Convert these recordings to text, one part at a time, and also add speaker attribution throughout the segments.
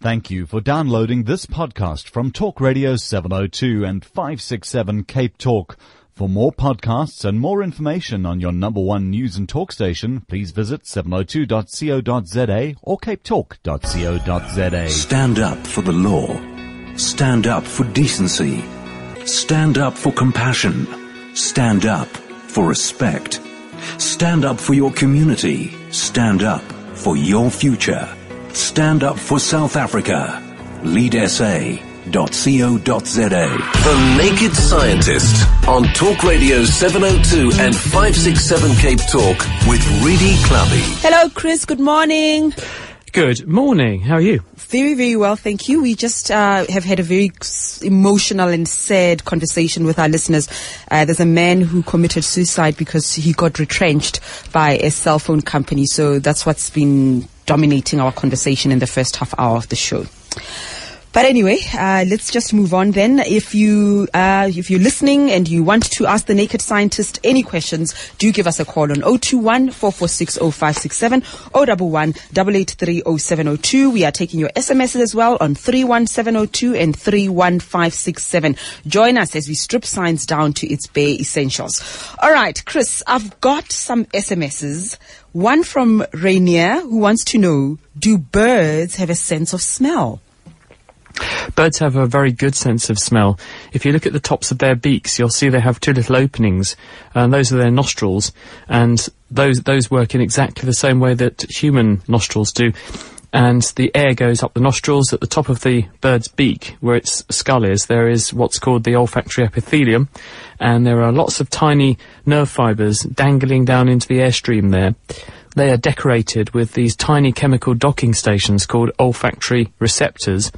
Speaker 1: Thank you for downloading this podcast from Talk Radio 702 and 567 Cape Talk. For more podcasts and more information on your number one news and talk station, please visit 702.co.za or capetalk.co.za.
Speaker 2: Stand up for the law. Stand up for decency. Stand up for compassion. Stand up for respect. Stand up for your community. Stand up for your future. Stand up for South Africa. LeadSA.co.za.
Speaker 3: The Naked Scientist on Talk Radio 702 and 567 Cape Talk with Redi Tlhabi.
Speaker 4: Hello, Chris. Good morning.
Speaker 5: Good morning. How are you?
Speaker 4: Very, very well, thank you. We just uh, have had a very emotional and sad conversation with our listeners. Uh, there's a man who committed suicide because he got retrenched by a cell phone company. So that's what's been dominating our conversation in the first half hour of the show. But anyway, uh, let's just move on then. If you uh, if you're listening and you want to ask the Naked Scientist any questions, do give us a call on 021 446 0567 011 883 0702. We are taking your SMSs as well on 31702 and 31567. Join us as we strip science down to its bare essentials. All right, Chris, I've got some SMSs. One from Rainier who wants to know, do birds have a sense of smell?
Speaker 5: Birds have a very good sense of smell. If you look at the tops of their beaks, you'll see they have two little openings, and those are their nostrils, and those those work in exactly the same way that human nostrils do. And the air goes up the nostrils at the top of the bird's beak, where its skull is. There is what's called the olfactory epithelium, and there are lots of tiny nerve fibres dangling down into the airstream there. They are decorated with these tiny chemical docking stations called olfactory receptors,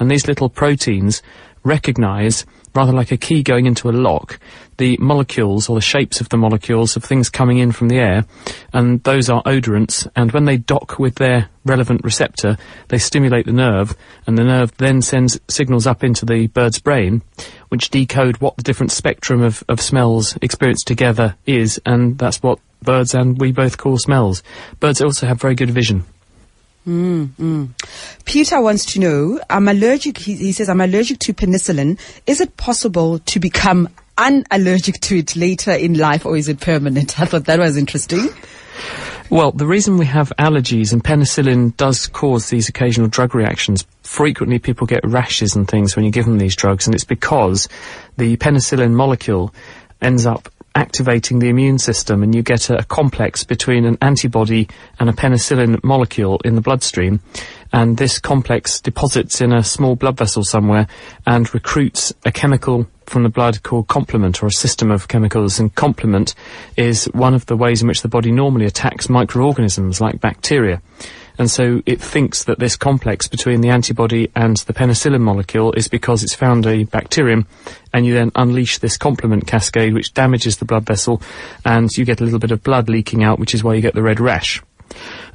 Speaker 5: and these little proteins recognize, rather like a key going into a lock, the molecules or the shapes of the molecules of things coming in from the air, and those are odorants, and when they dock with their relevant receptor, they stimulate the nerve, and the nerve then sends signals up into the bird's brain, which decode what the different spectrum of, of smells experienced together is, and that's what birds and we both call smells. Birds also have very good vision. Mm, mm.
Speaker 4: Peter wants to know, I'm allergic, he, he says, I'm allergic to penicillin. Is it possible to become unallergic to it later in life or is it permanent? I thought that was interesting.
Speaker 5: Well, the reason we have allergies and penicillin does cause these occasional drug reactions. Frequently, people get rashes and things when you give them these drugs, and it's because the penicillin molecule ends up activating the immune system, and you get a, a complex between an antibody and a penicillin molecule in the bloodstream. And this complex deposits in a small blood vessel somewhere and recruits a chemical from the blood called complement or a system of chemicals. And complement is one of the ways in which the body normally attacks microorganisms like bacteria. And so it thinks that this complex between the antibody and the penicillin molecule is because it's found a bacterium, and you then unleash this complement cascade which damages the blood vessel, and you get a little bit of blood leaking out, which is why you get the red rash.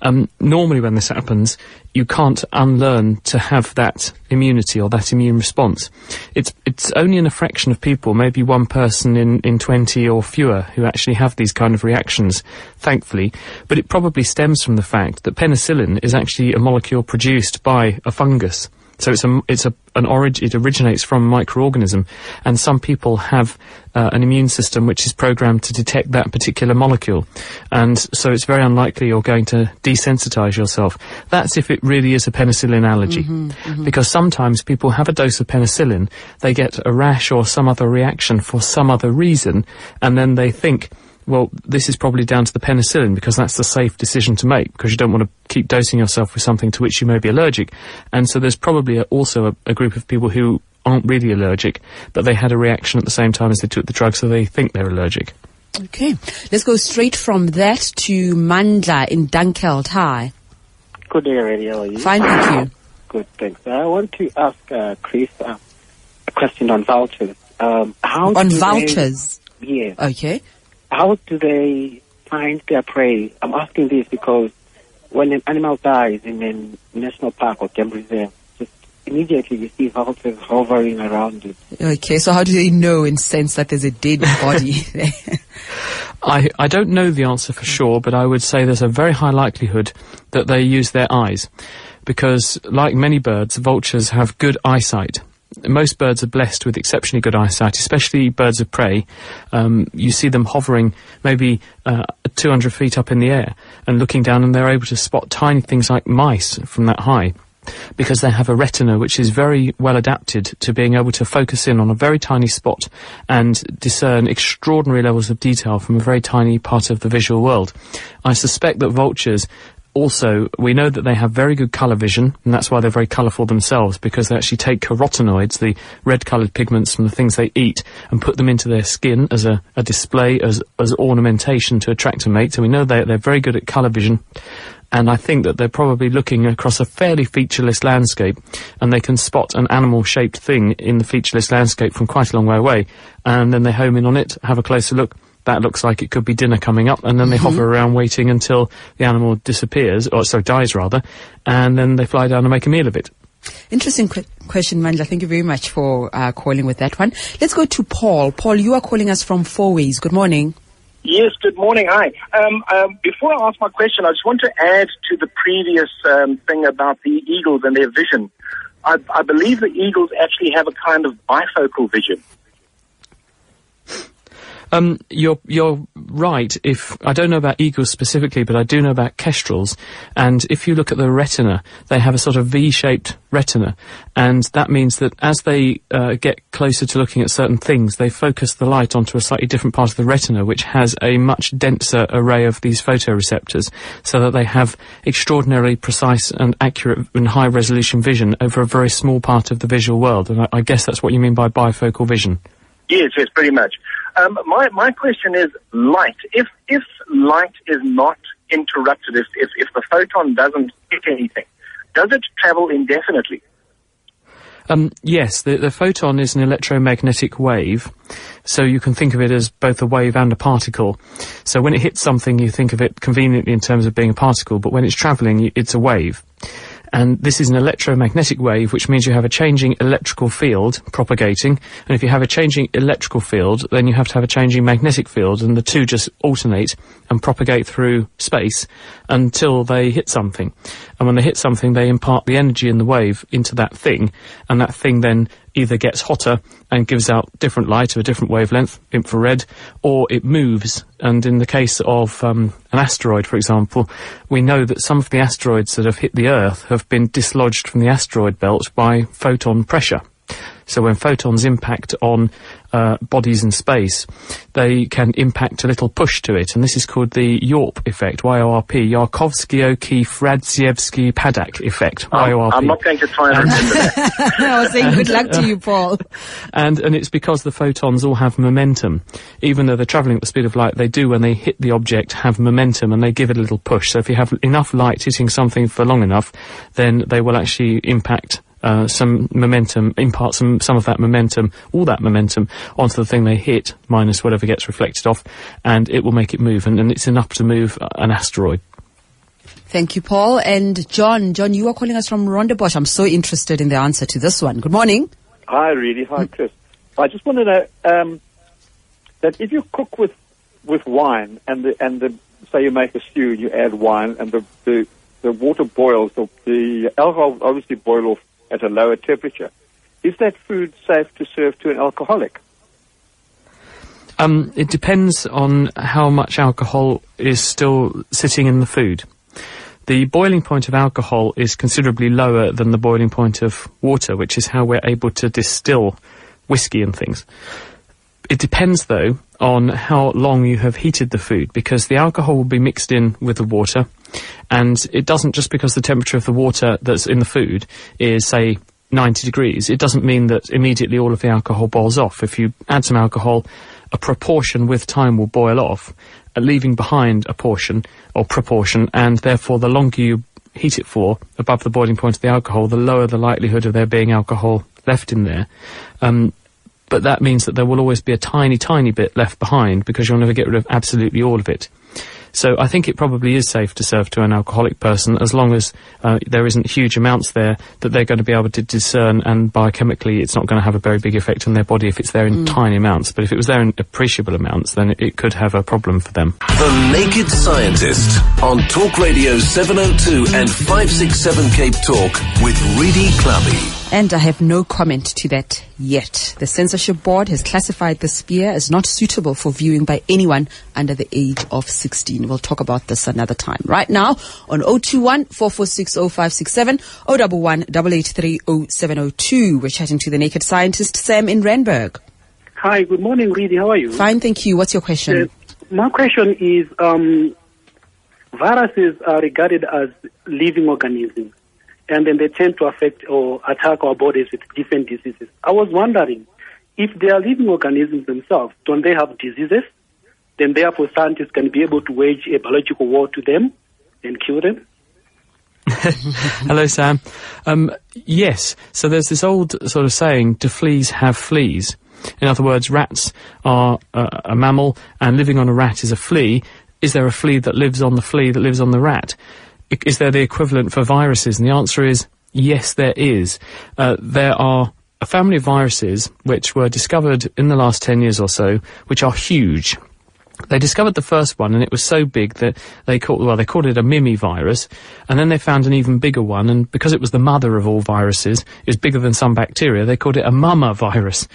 Speaker 5: Um, normally, when this happens, you can't unlearn to have that immunity or that immune response. It's it's only in a fraction of people, maybe one person in, in 20 or fewer, who actually have these kind of reactions, thankfully. But it probably stems from the fact that penicillin is actually a molecule produced by a fungus. So it's a it's a an origin. It originates from a microorganism, and some people have uh, an immune system which is programmed to detect that particular molecule, and so it's very unlikely you're going to desensitize yourself. That's if it really is a penicillin allergy, because sometimes people have a dose of penicillin, they get a rash or some other reaction for some other reason, and then they think well, this is probably down to the penicillin because that's the safe decision to make because you don't want to keep dosing yourself with something to which you may be allergic. And so there's probably a, also a, a group of people who aren't really allergic, but they had a reaction at the same time as they took the drug, so they think they're allergic.
Speaker 4: Okay, let's go straight from that to Mandla in Dunkeld. Hi.
Speaker 6: Good day, Radio. How are you?
Speaker 4: Fine, thank you.
Speaker 6: Good, thanks. I want to ask uh, Chris uh, a question on vouchers. Um, how
Speaker 4: On
Speaker 6: do
Speaker 4: vouchers.
Speaker 6: They, yes.
Speaker 4: Okay.
Speaker 6: How do they find their prey? I'm asking this because when an animal dies in a national park or game reserve, just immediately you see vultures hovering around it.
Speaker 4: Okay, so how do they know and sense that there's a dead body there?
Speaker 5: I, I don't know the answer for sure, but I would say there's a very high likelihood that they use their eyes. Because, like many birds, vultures have good eyesight. Most birds are blessed with exceptionally good eyesight, especially birds of prey. Um, you see them hovering maybe uh, 200 feet up in the air and looking down, and they're able to spot tiny things like mice from that high because they have a retina which is very well adapted to being able to focus in on a very tiny spot and discern extraordinary levels of detail from a very tiny part of the visual world. I suspect that vultures also, we know that they have very good colour vision, and that's why they're very colourful themselves, because they actually take carotenoids, the red-coloured pigments from the things they eat, and put them into their skin as a, a display, as, as ornamentation to attract a mate. So we know they, they're very good at colour vision and I think that they're probably looking across a fairly featureless landscape, and they can spot an animal-shaped thing in the featureless landscape from quite a long way away, and then they home in on it, have a closer look. That looks like it could be dinner coming up, and then they hover around waiting until the animal disappears, or so dies rather, and then they fly down and make a meal of it.
Speaker 4: Interesting que- question, Mandla. Thank you very much for uh, calling with that one. Let's go to Paul. Paul, you are calling us from Fourways. Good morning.
Speaker 7: Yes, good morning. Hi. Um, um, before I ask my question, I just want to add to the previous um, thing about the eagles and their vision. I, I believe the eagles actually have a kind of bifocal vision.
Speaker 5: Um, you're you're right. If I don't know about eagles specifically, but I do know about kestrels. And if you look at the retina, they have a sort of V-shaped retina, and that means that as they uh, get closer to looking at certain things, they focus the light onto a slightly different part of the retina, which has a much denser array of these photoreceptors, so that they have extraordinarily precise and accurate and high resolution vision over a very small part of the visual world. And I, I guess that's what you mean by bifocal vision.
Speaker 7: Yes, yes, pretty much. Um, my my question is light. If if light is not interrupted, if if, if the photon doesn't hit anything, does it travel indefinitely?
Speaker 5: Um, yes, the, the photon is an electromagnetic wave, so you can think of it as both a wave and a particle. So when it hits something, you think of it conveniently in terms of being a particle, but when it's travelling, it's a wave. And this is an electromagnetic wave, which means you have a changing electrical field propagating. And if you have a changing electrical field, then you have to have a changing magnetic field, and the two just alternate and propagate through space until they hit something. And when they hit something, they impart the energy in the wave into that thing, and that thing then either gets hotter and gives out different light of a different wavelength, infrared, or it moves. And in the case of um, an asteroid, for example, we know that some of the asteroids that have hit the Earth have been dislodged from the asteroid belt by photon pressure. So when photons impact on uh, bodies in space, they can impact a little push to it, and this is called the YORP effect, Y-O-R-P, Yarkovsky-O'Keefe-Radzievskii-Paddack effect, Y-O-R-P.
Speaker 7: I'm not going to try and remember that.
Speaker 4: I was saying good luck to you, Paul.
Speaker 5: and and it's because the photons all have momentum. Even though they're travelling at the speed of light, they do when they hit the object have momentum and they give it a little push. So if you have enough light hitting something for long enough, then they will actually impact uh, some momentum, impart some, some of that momentum, all that momentum, onto the thing they hit, minus whatever gets reflected off, and it will make it move, and, and it's enough to move an asteroid.
Speaker 4: Thank you, Paul. And John, John, you are calling us from Rondebosch. I'm so interested in the answer to this one. Good morning.
Speaker 8: Hi, really. Hi, Chris. I just want to know um, that if you cook with with wine and the and the say you make a stew, and you add wine and the the, the water boils, the, the alcohol obviously boil off at a lower temperature. Is that food safe to serve to an alcoholic?
Speaker 5: Um, it depends on how much alcohol is still sitting in the food. The boiling point of alcohol is considerably lower than the boiling point of water, which is how we're able to distill whiskey and things. It depends, though, on how long you have heated the food, because the alcohol will be mixed in with the water, and it doesn't just because the temperature of the water that's in the food is, say, 90 degrees, it doesn't mean that immediately all of the alcohol boils off. If you add some alcohol, a proportion with time will boil off, uh, leaving behind a portion or proportion, and therefore the longer you heat it for above the boiling point of the alcohol, the lower the likelihood of there being alcohol left in there. Um, but that means that there will always be a tiny, tiny bit left behind because you'll never get rid of absolutely all of it. So I think it probably is safe to serve to an alcoholic person as long as uh, there isn't huge amounts there that they're going to be able to discern and biochemically it's not going to have a very big effect on their body if it's there in tiny amounts. But if it was there in appreciable amounts, then it, it could have a problem for them.
Speaker 3: The Naked Scientist on Talk Radio 702 and 567 Cape Talk with Redi Tlhabi.
Speaker 4: And I have no comment to that yet. The censorship board has classified the spear as not suitable for viewing by anyone under the age of 16. We'll talk about this another time. Right now on 021 446 0567 011 883 0702. We're chatting to the naked scientist Sam in Randburg.
Speaker 9: Hi, good morning, Redi. How are you?
Speaker 4: Fine, thank you. What's your question?
Speaker 9: Uh, my question is um, viruses are regarded as living organisms, and then they tend to affect or attack our bodies with different diseases. I was wondering if they are living organisms themselves, don't they have diseases? Then, therefore, scientists can be able to wage a biological war to them and kill them.
Speaker 5: Hello, Sam. Um, yes. So there's this old sort of saying, do fleas have fleas? In other words, rats are uh, a mammal and living on a rat is a flea. Is there a flea that lives on the flea that lives on the rat? Is there the equivalent for viruses? And the answer is yes, there is. Uh, there are a family of viruses which were discovered in the last 10 years or so, which are huge. They discovered the first one, and it was so big that they called well they called it a mimivirus, and then they found an even bigger one, and because it was the mother of all viruses, was bigger than some bacteria. They called it a mamavirus.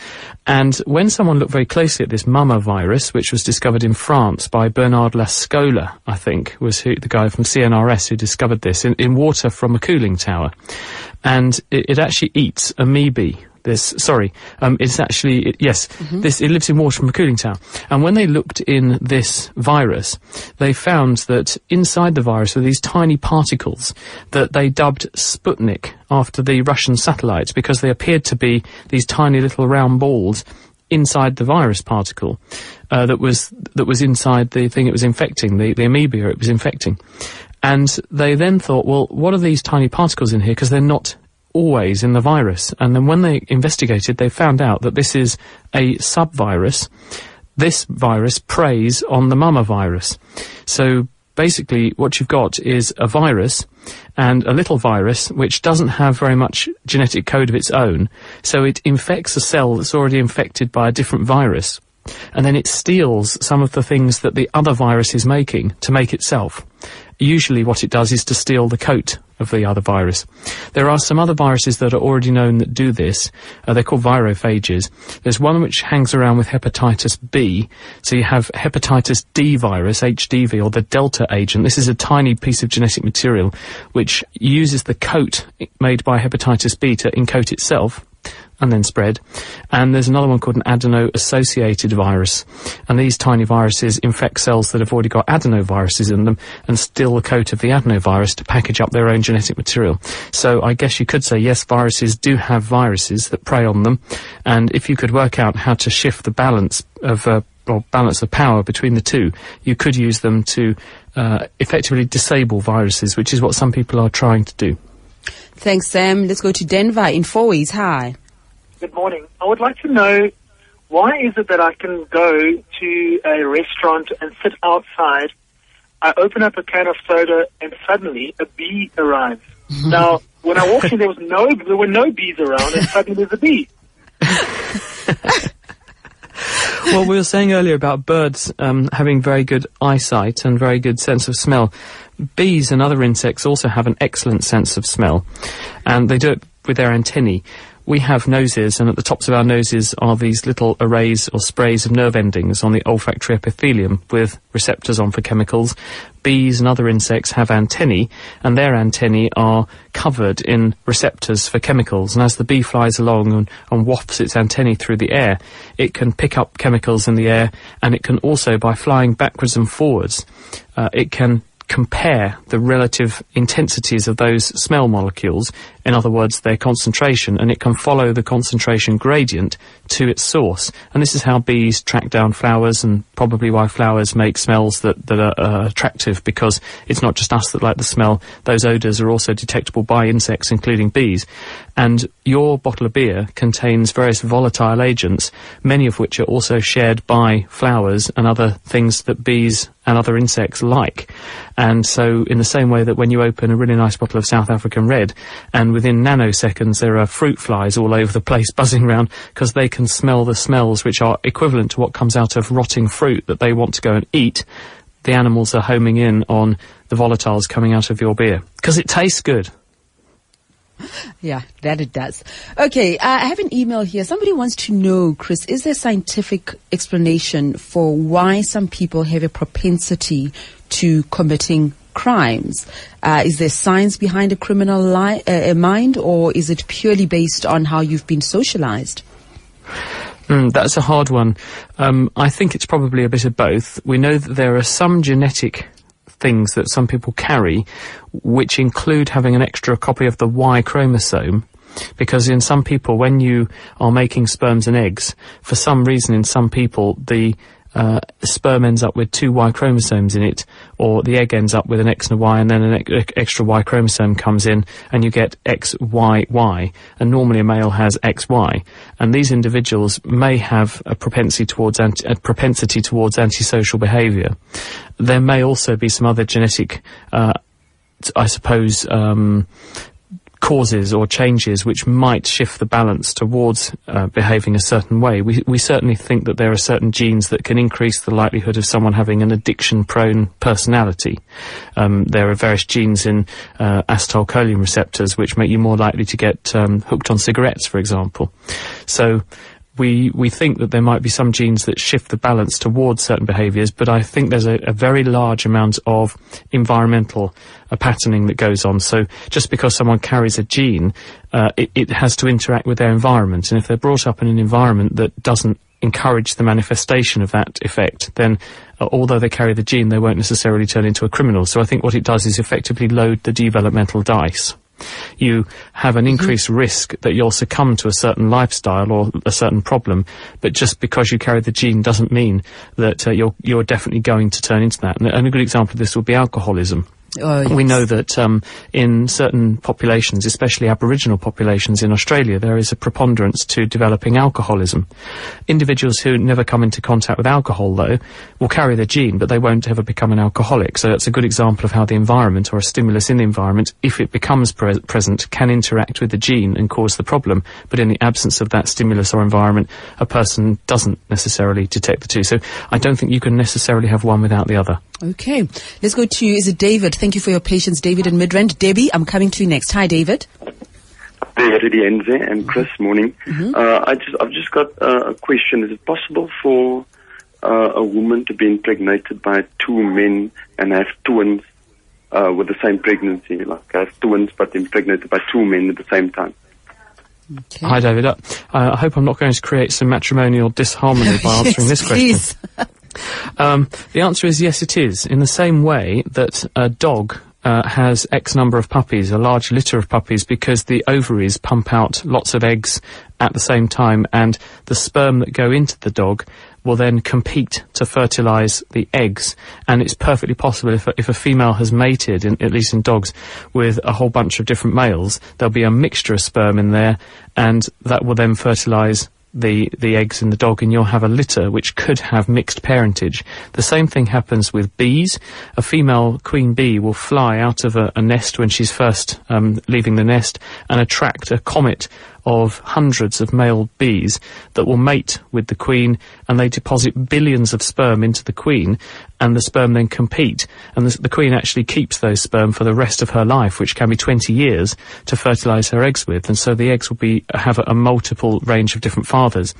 Speaker 5: And when someone looked very closely at this mamavirus, which was discovered in France by Bernard La Scola, I think was who, the guy from CNRS who discovered this in, in water from a cooling tower, and it, it actually eats amoebae this sorry um, it's actually it, yes this it lives in water from a cooling tower and when they looked in this virus they found that inside the virus were these tiny particles that they dubbed sputnik after the russian satellites because they appeared to be these tiny little round balls inside the virus particle uh, that was that was inside the thing it was infecting the, the amoeba it was infecting. And they then thought well what are these tiny particles in here? Because they're not always in the virus. And then when they investigated, they found out that this is a subvirus. This virus preys on the mamavirus. So basically, what you've got is a virus and a little virus which doesn't have very much genetic code of its own. So it infects a cell that's already infected by a different virus. And then it steals some of the things that the other virus is making to make itself. Usually what it does is to steal the coat of the other virus. There are some other viruses that are already known that do this. Uh, they're called virophages. There's one which hangs around with hepatitis B. So you have hepatitis D virus, HDV, or the delta agent. This is a tiny piece of genetic material which uses the coat made by hepatitis B to encode itself and then spread. And there's another one called an adeno-associated virus. And these tiny viruses infect cells that have already got adenoviruses in them and steal the coat of the adenovirus to package up their own genetic material. So I guess you could say, yes, viruses do have viruses that prey on them. And if you could work out how to shift the balance of, uh, or balance of power between the two, you could use them to uh, effectively disable viruses, which is what some people are trying to do.
Speaker 4: Thanks, Sam. Let's go to Denver in Fourways. Hi.
Speaker 10: Good morning. I would like to know why is it that I can go to a restaurant and sit outside, I open up a can of soda, and suddenly a bee arrives. now, when I walked in, there was no, there were no bees around, and suddenly there's a bee.
Speaker 5: well, we were saying earlier about birds um, having very good eyesight and very good sense of smell. Bees and other insects also have an excellent sense of smell, and they do it with their antennae. We have noses, and at the tops of our noses are these little arrays or sprays of nerve endings on the olfactory epithelium with receptors on for chemicals. Bees and other insects have antennae, and their antennae are covered in receptors for chemicals. And as the bee flies along and, and wafts its antennae through the air, it can pick up chemicals in the air, and it can also, by flying backwards and forwards, uh, it can compare the relative intensities of those smell molecules in other words, their concentration, and it can follow the concentration gradient to its source. And this is how bees track down flowers and probably why flowers make smells that, that are uh, attractive because it's not just us that like the smell. Those odours are also detectable by insects, including bees. And your bottle of beer contains various volatile agents, many of which are also shared by flowers and other things that bees and other insects like. And so in the same way that when you open a really nice bottle of South African red and within nanoseconds there are fruit flies all over the place buzzing around because they can smell the smells which are equivalent to what comes out of rotting fruit that they want to go and eat, the animals are homing in on the volatiles coming out of your beer because it tastes good.
Speaker 4: Yeah, that it does. Okay, uh, I have an email here. Somebody wants to know, Chris, is there scientific explanation for why some people have a propensity to committing crimes? Uh, is there science behind a criminal li- uh, mind, or is it purely based on how you've been socialized?
Speaker 5: Mm, that's a hard one. Um, I think it's probably a bit of both. We know that there are some genetic things that some people carry, which include having an extra copy of the Y chromosome. Because in some people, when you are making sperms and eggs, for some reason in some people, the uh, sperm ends up with two Y chromosomes in it, or the egg ends up with an X and a Y, and then an e- extra Y chromosome comes in, and you get XYY. And normally a male has XY. And these individuals may have a propensity towards anti- a propensity towards antisocial behaviour. There may also be some other genetic, uh, I suppose, um, causes or changes which might shift the balance towards uh, behaving a certain way. We, we certainly think that there are certain genes that can increase the likelihood of someone having an addiction-prone personality. Um, there are various genes in uh, acetylcholine receptors which make you more likely to get um, hooked on cigarettes, for example. So we we think that there might be some genes that shift the balance towards certain behaviours, but I think there's a, a very large amount of environmental uh, patterning that goes on. So just because someone carries a gene, uh, it, it has to interact with their environment, and if they're brought up in an environment that doesn't encourage the manifestation of that effect, then uh, although they carry the gene, they won't necessarily turn into a criminal. So I think what it does is effectively load the developmental dice you have an increased mm-hmm. risk that you'll succumb to a certain lifestyle or a certain problem. But just because you carry the gene doesn't mean that uh, you're you're definitely going to turn into that. And, and a good example of this would be alcoholism.
Speaker 4: Oh, yes.
Speaker 5: We know that um, in certain populations, especially Aboriginal populations in Australia, there is a preponderance to developing alcoholism. Individuals who never come into contact with alcohol, though, will carry the gene, but they won't ever become an alcoholic. So that's a good example of how the environment or a stimulus in the environment, if it becomes pre present, can interact with the gene and cause the problem. But in the absence of that stimulus or environment, a person doesn't necessarily detect the two. So I don't think you can necessarily have one without the other.
Speaker 4: Okay. Let's go to, is it David? Thank you for your patience, David and Midrand. Debbie, I'm coming to you next. Hi, David.
Speaker 11: Hey, Rudy Enze and Chris, morning. Mm-hmm. Uh, I just, I've just got uh, a question. Is it possible for uh, a woman to be impregnated by two men and have twins uh, with the same pregnancy? Like have twins but impregnated by two men at the same time?
Speaker 5: Okay. Hi, David. Uh, I hope I'm not going to create some matrimonial disharmony by answering
Speaker 4: yes,
Speaker 5: this question. Um, the answer is yes, it is. In the same way that a dog uh, has X number of puppies, a large litter of puppies, because the ovaries pump out lots of eggs at the same time, and the sperm that go into the dog will then compete to fertilize the eggs. And it's perfectly possible if a, if a female has mated, in, at least in dogs, with a whole bunch of different males, there'll be a mixture of sperm in there, and that will then fertilize the, the eggs in the dog and you'll have a litter which could have mixed parentage. The same thing happens with bees. A female queen bee will fly out of a, a nest when she's first um, leaving the nest and attract a comet of hundreds of male bees that will mate with the queen and they deposit billions of sperm into the queen and the sperm then compete. And the, the, queen actually keeps those sperm for the rest of her life which can be 20 years to fertilize her eggs with. And so the eggs will be have a, a multiple range of different fathers.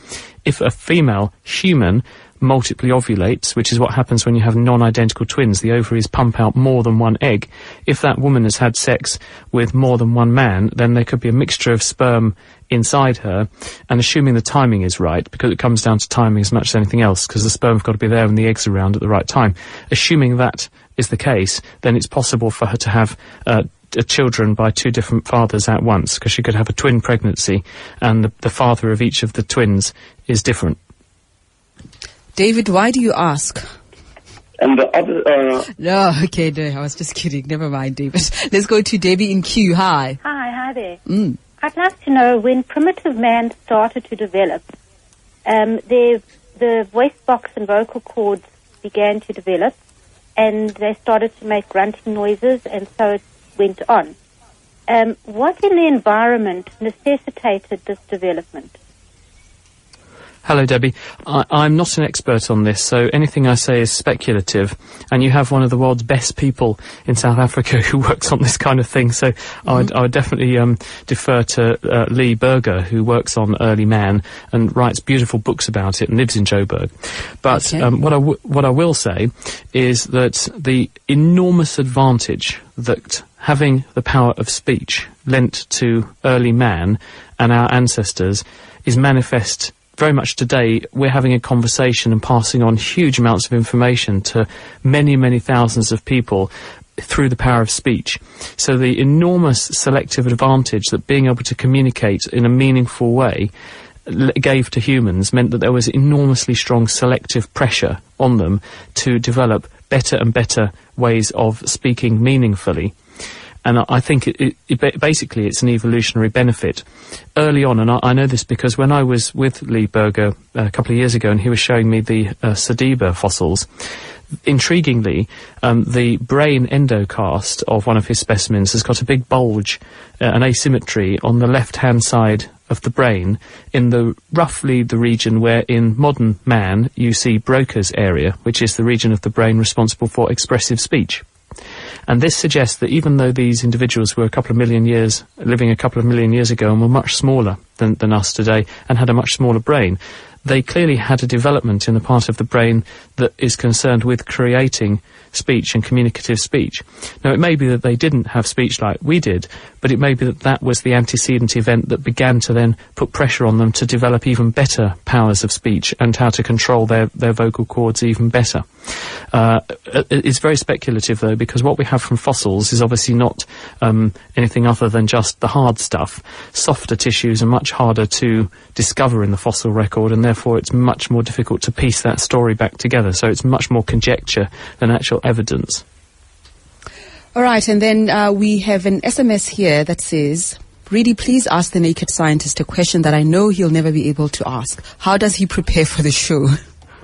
Speaker 5: If a female human multiply ovulates, which is what happens when you have non-identical twins. The ovaries pump out more than one egg. If that woman has had sex with more than one man, then there could be a mixture of sperm inside her, and assuming the timing is right, because it comes down to timing as much as anything else, because the sperm's got to be there and the eggs around at the right time. Assuming that is the case, then it's possible for her to have uh, children by two different fathers at once because she could have a twin pregnancy and the, the father of each of the twins is different.
Speaker 4: David, why do you ask?
Speaker 11: And the other, uh,
Speaker 4: No, okay, no, I was just kidding. Never mind, David. Let's go to Debbie in Q. Hi.
Speaker 12: Hi, hi there.
Speaker 4: Mm.
Speaker 12: I'd like to know when primitive man started to develop, um, the, the voice box and vocal cords began to develop, and they started to make grunting noises, and so it went on. Um, what in the environment necessitated this development?
Speaker 5: Hello, Debbie. I, I'm not an expert on this, so anything I say is speculative. And you have one of the world's best people in South Africa who works on this kind of thing, so I, would, I would definitely um, defer to uh, Lee Berger, who works on early man and writes beautiful books about it and lives in Joburg. But
Speaker 13: Okay.
Speaker 5: um, what I w- what I will say is that the enormous advantage that having the power of speech lent to early man and our ancestors is manifest very much today. We're having a conversation and passing on huge amounts of information to many, many thousands of people through the power of speech. So the enormous selective advantage that being able to communicate in a meaningful way gave to humans meant that there was enormously strong selective pressure on them to develop better and better ways of speaking meaningfully. And I- think it, it, it basically it's an evolutionary benefit. Early on, and I, I know this because when I was with Lee Berger uh, a couple of years ago and he was showing me the uh, Sediba fossils, intriguingly, um, the brain endocast of one of his specimens has got a big bulge, uh, an asymmetry on the left-hand side of the brain in the roughly the region where in modern man you see Broca's area, which is the region of the brain responsible for expressive speech. And this suggests that even though these individuals were a couple of million years, living a couple of million years ago and were much smaller than, than us today and had a much smaller brain, they clearly had a development in the part of the brain that is concerned with creating speech and communicative speech. Now, it may be that they didn't have speech like we did, but it may be that that was the antecedent event that began to then put pressure on them to develop even better powers of speech and how to control their, their vocal cords even better. Uh, it's very speculative though, because what we have from fossils is obviously not um, anything other than just the hard stuff. Softer tissues are much harder to discover in the fossil record, and therefore it's much more difficult to piece that story back together. So it's much more conjecture than actual evidence.
Speaker 4: All right, and then uh, we have an SMS here that says, Really, please ask the naked scientist a question that I know he'll never be able to ask. How does he prepare for the show?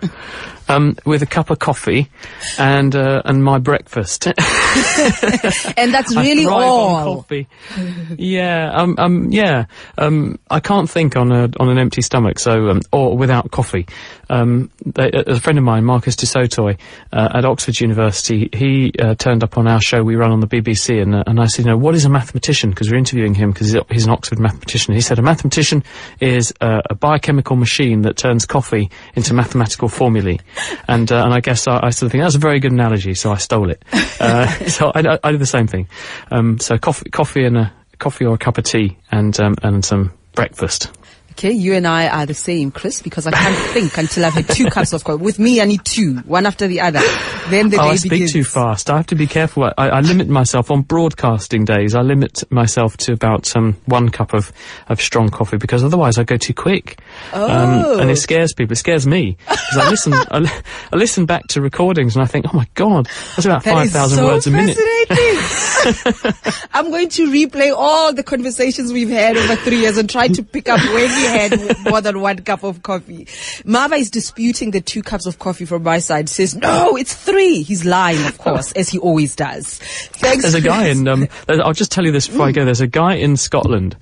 Speaker 5: Um, with a cup of coffee and uh, and my breakfast.
Speaker 4: and that's really all.
Speaker 5: coffee. yeah, um, um, yeah. Um, I can't think on a on an empty stomach, so um, or without coffee. Um, they, a a friend of mine, Marcus du Sautoy, uh, at Oxford University, he uh, turned up on our show we run on the BBC, and uh, and I said, you know, what is a mathematician? Because we're interviewing him because he's an Oxford mathematician. He said a mathematician is uh, a biochemical machine that turns coffee into mathematical formulae. And uh, and I guess I, I sort of think that's a very good analogy, so I stole it. Uh, so I, I- I do the same thing. Um, so coffee, coffee and a coffee or a cup of tea, and um, and some breakfast.
Speaker 4: Okay, you and I are the same, Chris, because I can't think until I've had two cups of coffee. With me, I need two, one after the other. Then the
Speaker 5: oh,
Speaker 4: day
Speaker 5: I speak
Speaker 4: begins.
Speaker 5: too fast. I have to be careful. I, I limit myself on broadcasting days. I limit myself to about um, one cup of, of strong coffee because otherwise I go too quick.
Speaker 4: Oh.
Speaker 5: Um, and it scares people. It scares me because I listen. I, li- I listen back to recordings and I think, oh my god, that's about
Speaker 4: That
Speaker 5: five thousand
Speaker 4: so
Speaker 5: words a minute.
Speaker 4: I'm going to replay all the conversations we've had over three years and try to pick up when we had more than one cup of coffee. Marva is disputing the two cups of coffee from my side. Says no, it's three. He's lying, of course, as he always does. Thanks.
Speaker 5: There's a guy in. Um, I'll just tell you this before I go. There's a guy in Scotland,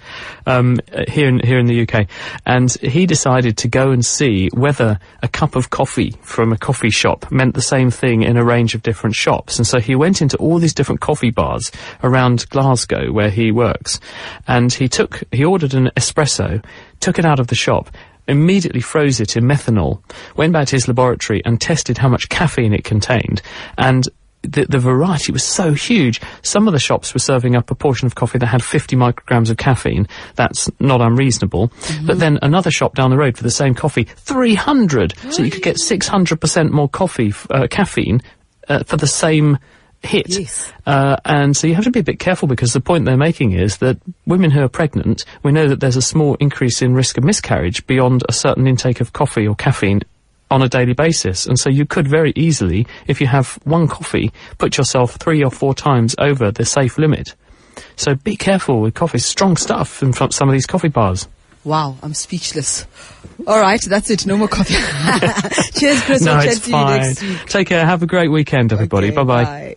Speaker 5: um, here in here in the UK, and he decided to go and see whether a cup of coffee from a coffee shop meant the same thing in a range of different shops. And so he went into all these different coffee bars around Glasgow where he works, and he took he ordered an espresso, took it out of the shop. Immediately froze it in methanol, went back to his laboratory and tested how much caffeine it contained, and the, the variety was so huge. Some of the shops were serving up a portion of coffee that had 50 micrograms of caffeine. That's not unreasonable. But then another shop down the road for the same coffee, 300. So you could get 600% more coffee, uh, caffeine, uh, for the same hit.
Speaker 4: Yes.
Speaker 5: Uh, and so you have to be a bit careful because the point they're making is that women who are pregnant, we know that there's a small increase in risk of miscarriage beyond a certain intake of coffee or caffeine on a daily basis. And so you could very easily, if you have one coffee, put yourself three or four times over the safe limit. So be careful with coffee. Strong stuff in front some of these coffee bars.
Speaker 4: Wow, I'm speechless. All right, that's it. No more coffee. Cheers, Chris.
Speaker 5: no, it's fine.
Speaker 4: next week.
Speaker 5: Take care. Have a great weekend, everybody.
Speaker 4: Okay,
Speaker 5: bye.
Speaker 4: bye.